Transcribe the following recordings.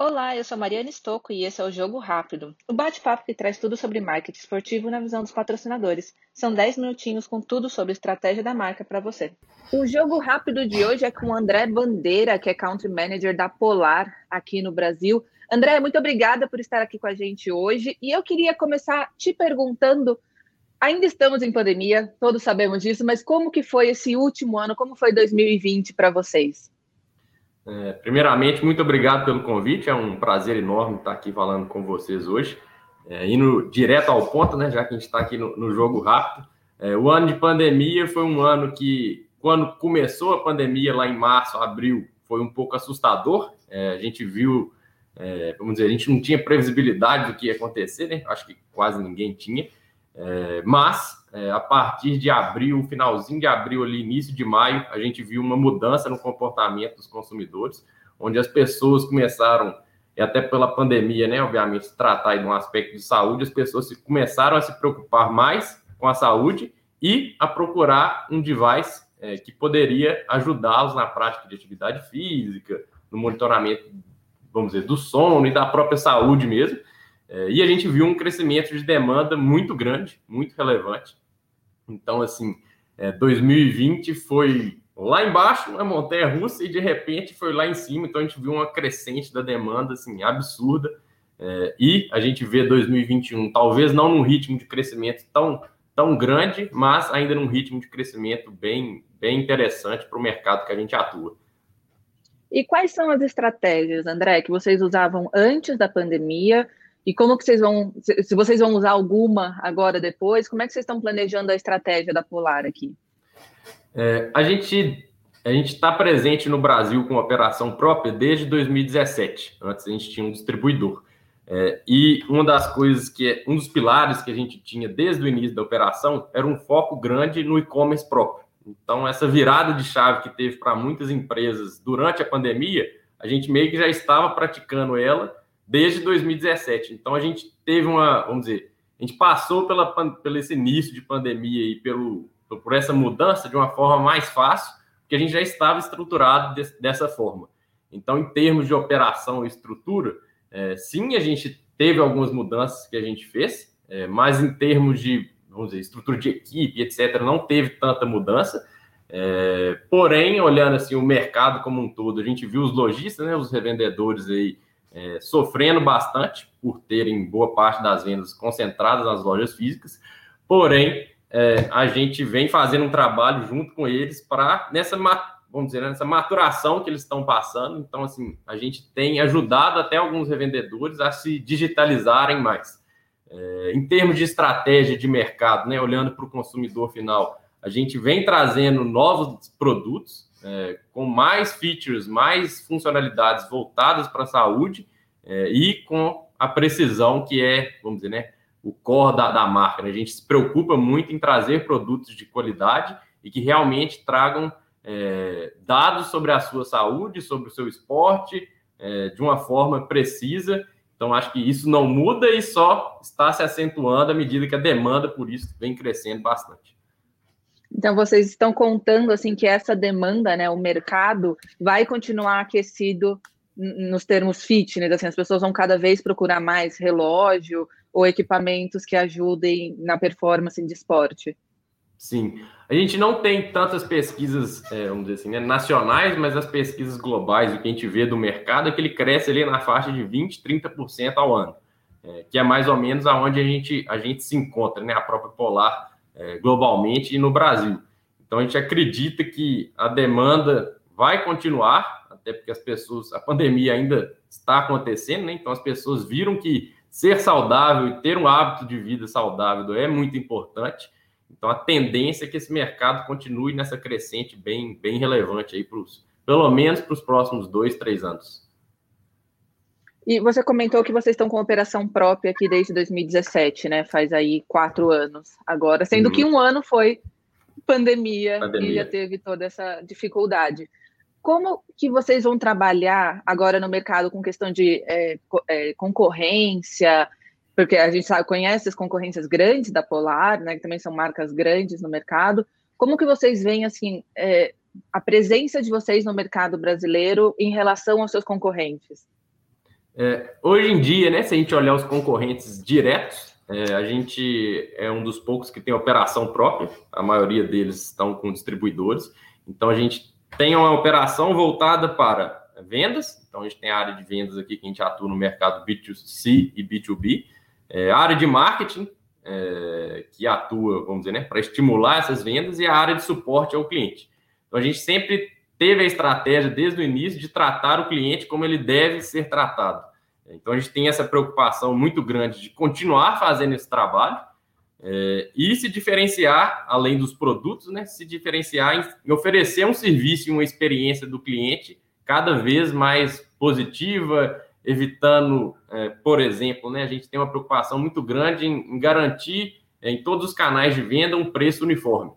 Olá, eu sou Mariana Stocco e esse é o Jogo Rápido, o bate-papo que traz tudo sobre marketing esportivo na visão dos patrocinadores. São 10 minutinhos com tudo sobre estratégia da marca para você. O Jogo Rápido de hoje é com o André Bandeira, que é Country Manager da Polar aqui no Brasil. André, muito obrigada por estar aqui com a gente hoje. E eu queria começar te perguntando, ainda estamos em pandemia, todos sabemos disso, mas como que foi esse último ano, como foi 2020 para vocês? É, primeiramente, muito obrigado pelo convite. É um prazer enorme estar aqui falando com vocês hoje. É, indo direto ao ponto, né? Já que a gente está aqui no, no, jogo rápido. É, o ano de pandemia foi um ano que, quando começou a pandemia lá em março, abril, foi um pouco assustador. É, a gente viu, é, vamos dizer, a gente não tinha previsibilidade do que ia acontecer, né? Acho que quase ninguém tinha. É, mas é, a partir de abril, finalzinho de abril, ali, início de maio, a gente viu uma mudança no comportamento dos consumidores, onde as pessoas começaram, e até pela pandemia, né, obviamente, tratar de um aspecto de saúde, as pessoas começaram a se preocupar mais com a saúde e a procurar um device é, que poderia ajudá-los na prática de atividade física, no monitoramento, vamos dizer, do sono e da própria saúde mesmo. É, e a gente viu um crescimento de demanda muito grande, muito relevante. Então, assim, é, 2020 foi lá embaixo, na montanha russa, e de repente foi lá em cima. Então, a gente viu uma crescente da demanda, assim, absurda. É, e a gente vê 2021, talvez não num ritmo de crescimento tão, tão grande, mas ainda num ritmo de crescimento bem, bem interessante para o mercado que a gente atua. E quais são as estratégias, André, que vocês usavam antes da pandemia e como que vocês vão, se vocês vão usar alguma agora depois, como é que vocês estão planejando a estratégia da Polar aqui? É, a gente a gente está presente no Brasil com operação própria desde 2017. Antes a gente tinha um distribuidor. É, e uma das coisas que é um dos pilares que a gente tinha desde o início da operação era um foco grande no e-commerce próprio. Então, essa virada de chave que teve para muitas empresas durante a pandemia, a gente meio que já estava praticando ela desde 2017. Então a gente teve uma, vamos dizer, a gente passou pela, pelo esse início de pandemia e pelo, por essa mudança de uma forma mais fácil, porque a gente já estava estruturado de, dessa forma. Então, em termos de operação e estrutura, é, sim, a gente teve algumas mudanças que a gente fez, é, mas em termos de, vamos dizer, estrutura de equipe, etc., não teve tanta mudança. É, porém, olhando assim o mercado como um todo, a gente viu os lojistas, né, os revendedores aí é, sofrendo bastante por terem boa parte das vendas concentradas nas lojas físicas, porém é, a gente vem fazendo um trabalho junto com eles para nessa vamos dizer nessa maturação que eles estão passando. Então assim a gente tem ajudado até alguns revendedores a se digitalizarem mais. É, em termos de estratégia de mercado, né, olhando para o consumidor final, a gente vem trazendo novos produtos é, com mais features, mais funcionalidades voltadas para a saúde é, e com a precisão que é, vamos dizer, né, o core da, da marca. Né? A gente se preocupa muito em trazer produtos de qualidade e que realmente tragam é, dados sobre a sua saúde, sobre o seu esporte, é, de uma forma precisa. Então, acho que isso não muda e só está se acentuando à medida que a demanda por isso vem crescendo bastante. Então vocês estão contando assim que essa demanda, né, o mercado vai continuar aquecido nos termos fitness, assim, as pessoas vão cada vez procurar mais relógio ou equipamentos que ajudem na performance de esporte. Sim, a gente não tem tantas pesquisas, é, vamos dizer assim, né, nacionais, mas as pesquisas globais, o que a gente vê do mercado é que ele cresce ali na faixa de 20, 30% ao ano, é, que é mais ou menos aonde a gente, a gente se encontra, né, a própria Polar é, globalmente e no Brasil. Então a gente acredita que a demanda vai continuar, até porque as pessoas, a pandemia ainda está acontecendo, né? Então as pessoas viram que ser saudável e ter um hábito de vida saudável é muito importante. Então a tendência é que esse mercado continue nessa crescente bem, bem relevante aí para pelo menos para os próximos dois, três anos. E você comentou que vocês estão com operação própria aqui desde 2017, né? Faz aí quatro anos agora, sendo uhum. que um ano foi pandemia, pandemia, e já teve toda essa dificuldade. Como que vocês vão trabalhar agora no mercado com questão de é, é, concorrência? Porque a gente sabe, conhece as concorrências grandes da Polar, né? Que também são marcas grandes no mercado. Como que vocês veem assim é, a presença de vocês no mercado brasileiro em relação aos seus concorrentes? É, hoje em dia, né, se a gente olhar os concorrentes diretos, é, a gente é um dos poucos que tem operação própria, a maioria deles estão com distribuidores. Então, a gente tem uma operação voltada para vendas, então a gente tem a área de vendas aqui que a gente atua no mercado B2C e B2B, é, a área de marketing, é, que atua, vamos dizer, né, para estimular essas vendas, e a área de suporte ao cliente. Então, a gente sempre teve a estratégia desde o início de tratar o cliente como ele deve ser tratado. Então a gente tem essa preocupação muito grande de continuar fazendo esse trabalho é, e se diferenciar, além dos produtos, né, se diferenciar em, oferecer um serviço e uma experiência do cliente cada vez mais positiva, evitando, é, por exemplo, né, a gente tem uma preocupação muito grande em, em garantir é, em todos os canais de venda um preço uniforme,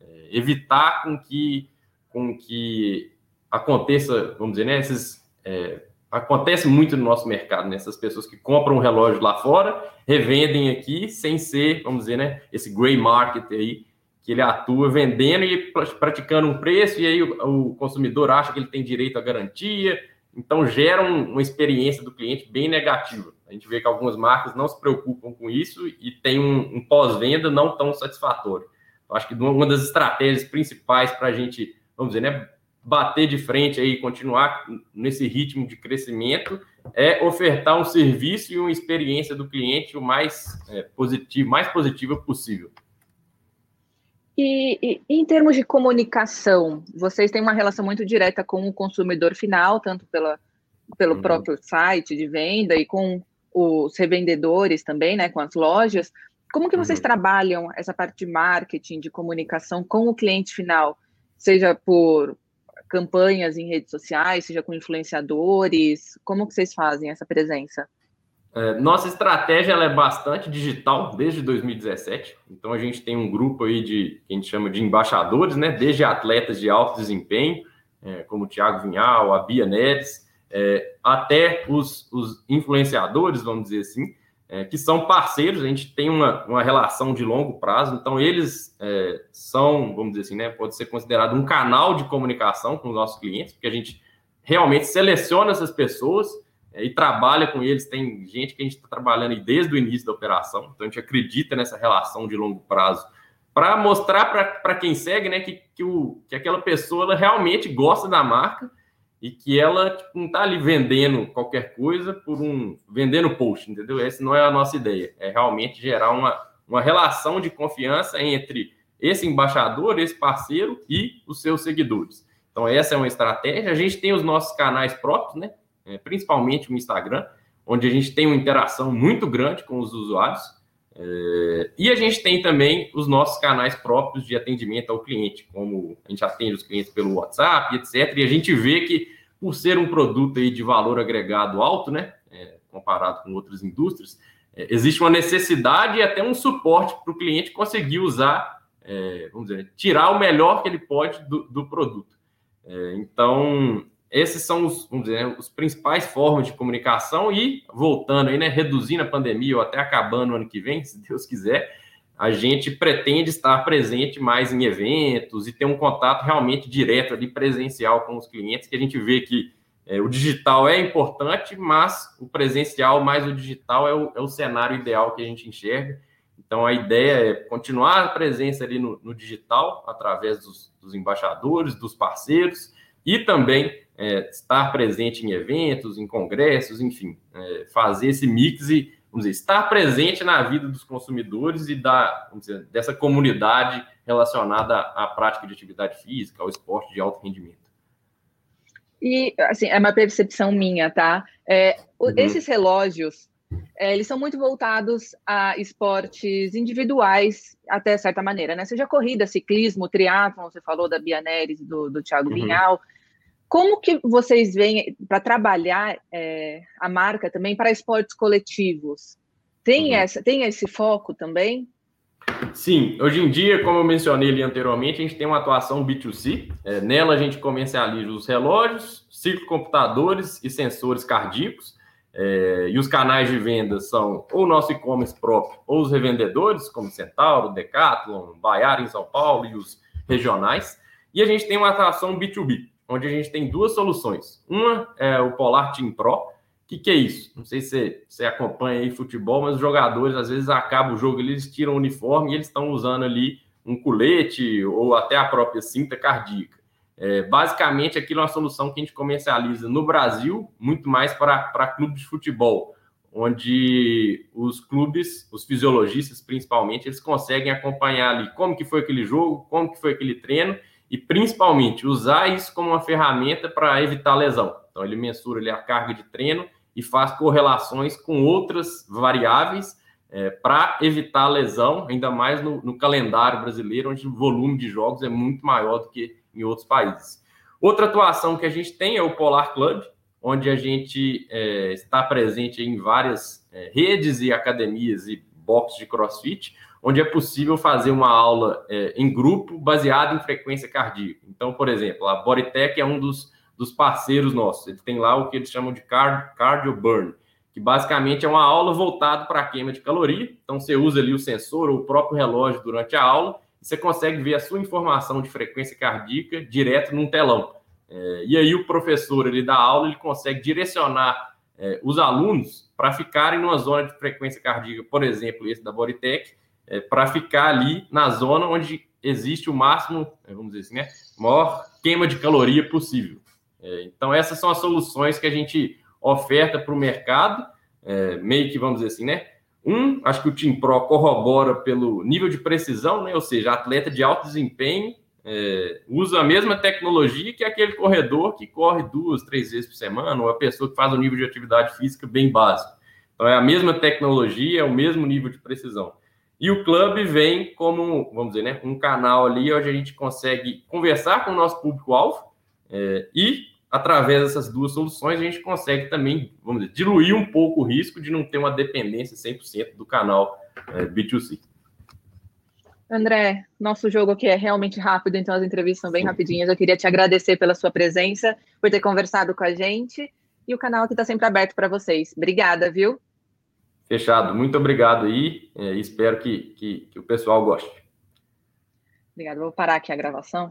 é, evitar com que com que aconteça, vamos dizer, né, esses, é, acontece muito no nosso mercado, né, essas pessoas que compram um relógio lá fora, revendem aqui, sem ser, vamos dizer, né, esse gray market aí, que ele atua vendendo e praticando um preço, e aí o, o consumidor acha que ele tem direito à garantia, então gera um, uma experiência do cliente bem negativa. A gente vê que algumas marcas não se preocupam com isso e tem um, um pós-venda não tão satisfatório. Eu acho que uma das estratégias principais para a gente vamos dizer, né, bater de frente aí, continuar nesse ritmo de crescimento, é ofertar um serviço e uma experiência do cliente o mais é, positivo, mais positiva possível. E, e, em termos de comunicação, vocês têm uma relação muito direta com o consumidor final, tanto pela, pelo uhum. próprio site de venda e com os revendedores também, né, com as lojas. Como que vocês uhum. trabalham essa parte de marketing, de comunicação com o cliente final? seja por campanhas em redes sociais, seja com influenciadores? Como que vocês fazem essa presença? É, nossa estratégia ela é bastante digital desde 2017. Então a gente tem um grupo aí de que a gente chama de embaixadores, né? Desde atletas de alto desempenho, é, como o Thiago Vinhal, a Bia Neres, é, até os, os influenciadores, vamos dizer assim, é, que são parceiros, a gente tem uma, uma relação de longo prazo, então eles é, são, vamos dizer assim, né, pode ser considerado um canal de comunicação com os nossos clientes, porque a gente realmente seleciona essas pessoas é, e trabalha com eles. Tem gente que a gente está trabalhando desde o início da operação, então a gente acredita nessa relação de longo prazo para mostrar para quem segue né, que, que, o, que aquela pessoa ela realmente gosta da marca e que ela tipo, não está ali vendendo qualquer coisa por um vendendo post, entendeu? Essa não é a nossa ideia. É realmente gerar uma, uma relação de confiança entre esse embaixador, esse parceiro e os seus seguidores. Então, essa é uma estratégia. A gente tem os nossos canais próprios, né? É, principalmente o Instagram, onde a gente tem uma interação muito grande com os usuários. É, e a gente tem também os nossos canais próprios de atendimento ao cliente, como a gente atende os clientes pelo WhatsApp, etc. E a gente vê que, por ser um produto aí de valor agregado alto, né, é, comparado com outras indústrias, é, existe uma necessidade e até um suporte para o cliente conseguir usar, é, vamos dizer, tirar o melhor que ele pode do, do produto. É, então, esses são os, vamos dizer, os principais formas de comunicação e, voltando aí, né, reduzindo a pandemia ou até acabando o ano que vem, se Deus quiser, a gente pretende estar presente mais em eventos e ter um contato realmente direto ali, presencial com os clientes, que a gente vê que é, o digital é importante, mas o presencial mais o digital é o, é o, cenário ideal que a gente enxerga. Então, a ideia é continuar a presença ali no, no digital, através dos, dos embaixadores, dos parceiros, e também é, estar presente em eventos, em congressos, enfim, é, fazer esse mix e, vamos dizer, estar presente na vida dos consumidores e da, dizer, dessa comunidade relacionada à prática de atividade física, ao esporte de alto rendimento. E, assim, é uma percepção minha, tá? É, uhum. Esses relógios, é, eles são muito voltados a esportes individuais, até certa maneira, né? Seja corrida, ciclismo, triatlon, você falou da Bia Neres, do, do Thiago uhum. Vinhal, como que vocês veem para trabalhar é, a marca também para esportes coletivos? Tem, uhum. essa, tem esse foco também? Sim, hoje em dia, como eu mencionei ali anteriormente, a gente tem uma atuação B2C. É, nela a gente comercializa os relógios, ciclocomputadores e sensores cardíacos. É, e os canais de venda são ou o nosso e-commerce próprio, ou os revendedores, como Centauro, Decathlon, Baiar em São Paulo e os regionais. E a gente tem uma atuação B2B onde a gente tem duas soluções. Uma é o Polar Team Pro, que, que é isso? Não sei se você, acompanha aí futebol, mas os jogadores, às vezes, acabam o jogo, eles tiram o uniforme e eles estão usando ali um colete ou até a própria cinta cardíaca. É, basicamente, aquilo é uma solução que a gente comercializa no Brasil, muito mais para clubes de futebol, onde os clubes, os fisiologistas principalmente, eles conseguem acompanhar ali como que foi aquele jogo, como que foi aquele treino e principalmente usar isso como uma ferramenta para evitar lesão. Então ele mensura ali a carga de treino e faz correlações com outras variáveis é, para evitar lesão, ainda mais no, no, calendário brasileiro, onde o volume de jogos é muito maior do que em outros países. Outra atuação que a gente tem é o Polar Club, onde a gente é, está presente em várias é, redes e academias e boxes de crossfit, onde é possível fazer uma aula é, em grupo baseada em frequência cardíaca. Então, por exemplo, a Bodytech é um dos dos parceiros nossos. Ele tem lá o que eles chamam de cardio burn, que basicamente é uma aula voltada para a queima de caloria. Então você usa ali o sensor ou o próprio relógio durante a aula e você consegue ver a sua informação de frequência cardíaca direto num telão. É, e aí o professor ele dá aula, ele consegue direcionar é, os alunos para ficarem numa zona de frequência cardíaca, por exemplo, esse da Bodytech, é, para ficar ali na zona onde existe o máximo, é, vamos dizer assim, né, maior queima de caloria possível. É, então, essas são as soluções que a gente oferta para o mercado, é, meio que vamos dizer assim, né? Um, acho que o Team Pro corrobora pelo nível de precisão, né? Ou seja, atleta de alto desempenho é, usa a mesma tecnologia que aquele corredor que corre duas, três vezes por semana, ou a pessoa que faz um nível de atividade física bem básico. Então, é a mesma tecnologia, é o mesmo nível de precisão. E o clube vem como, vamos dizer, né, um canal ali onde a gente consegue conversar com o nosso público-alvo é, e através dessas duas soluções, a gente consegue também, vamos dizer, diluir um pouco o risco de não ter uma dependência 100% do canal é, B2C. André, nosso jogo aqui é realmente rápido, então as entrevistas são bem Sim. rapidinhas. Eu queria te agradecer pela sua presença, por ter conversado com a gente. E o canal aqui está sempre aberto para vocês. Obrigada, viu? Fechado. Muito obrigado aí. É, espero que, que, que o pessoal goste. Obrigada. Vou parar aqui a gravação.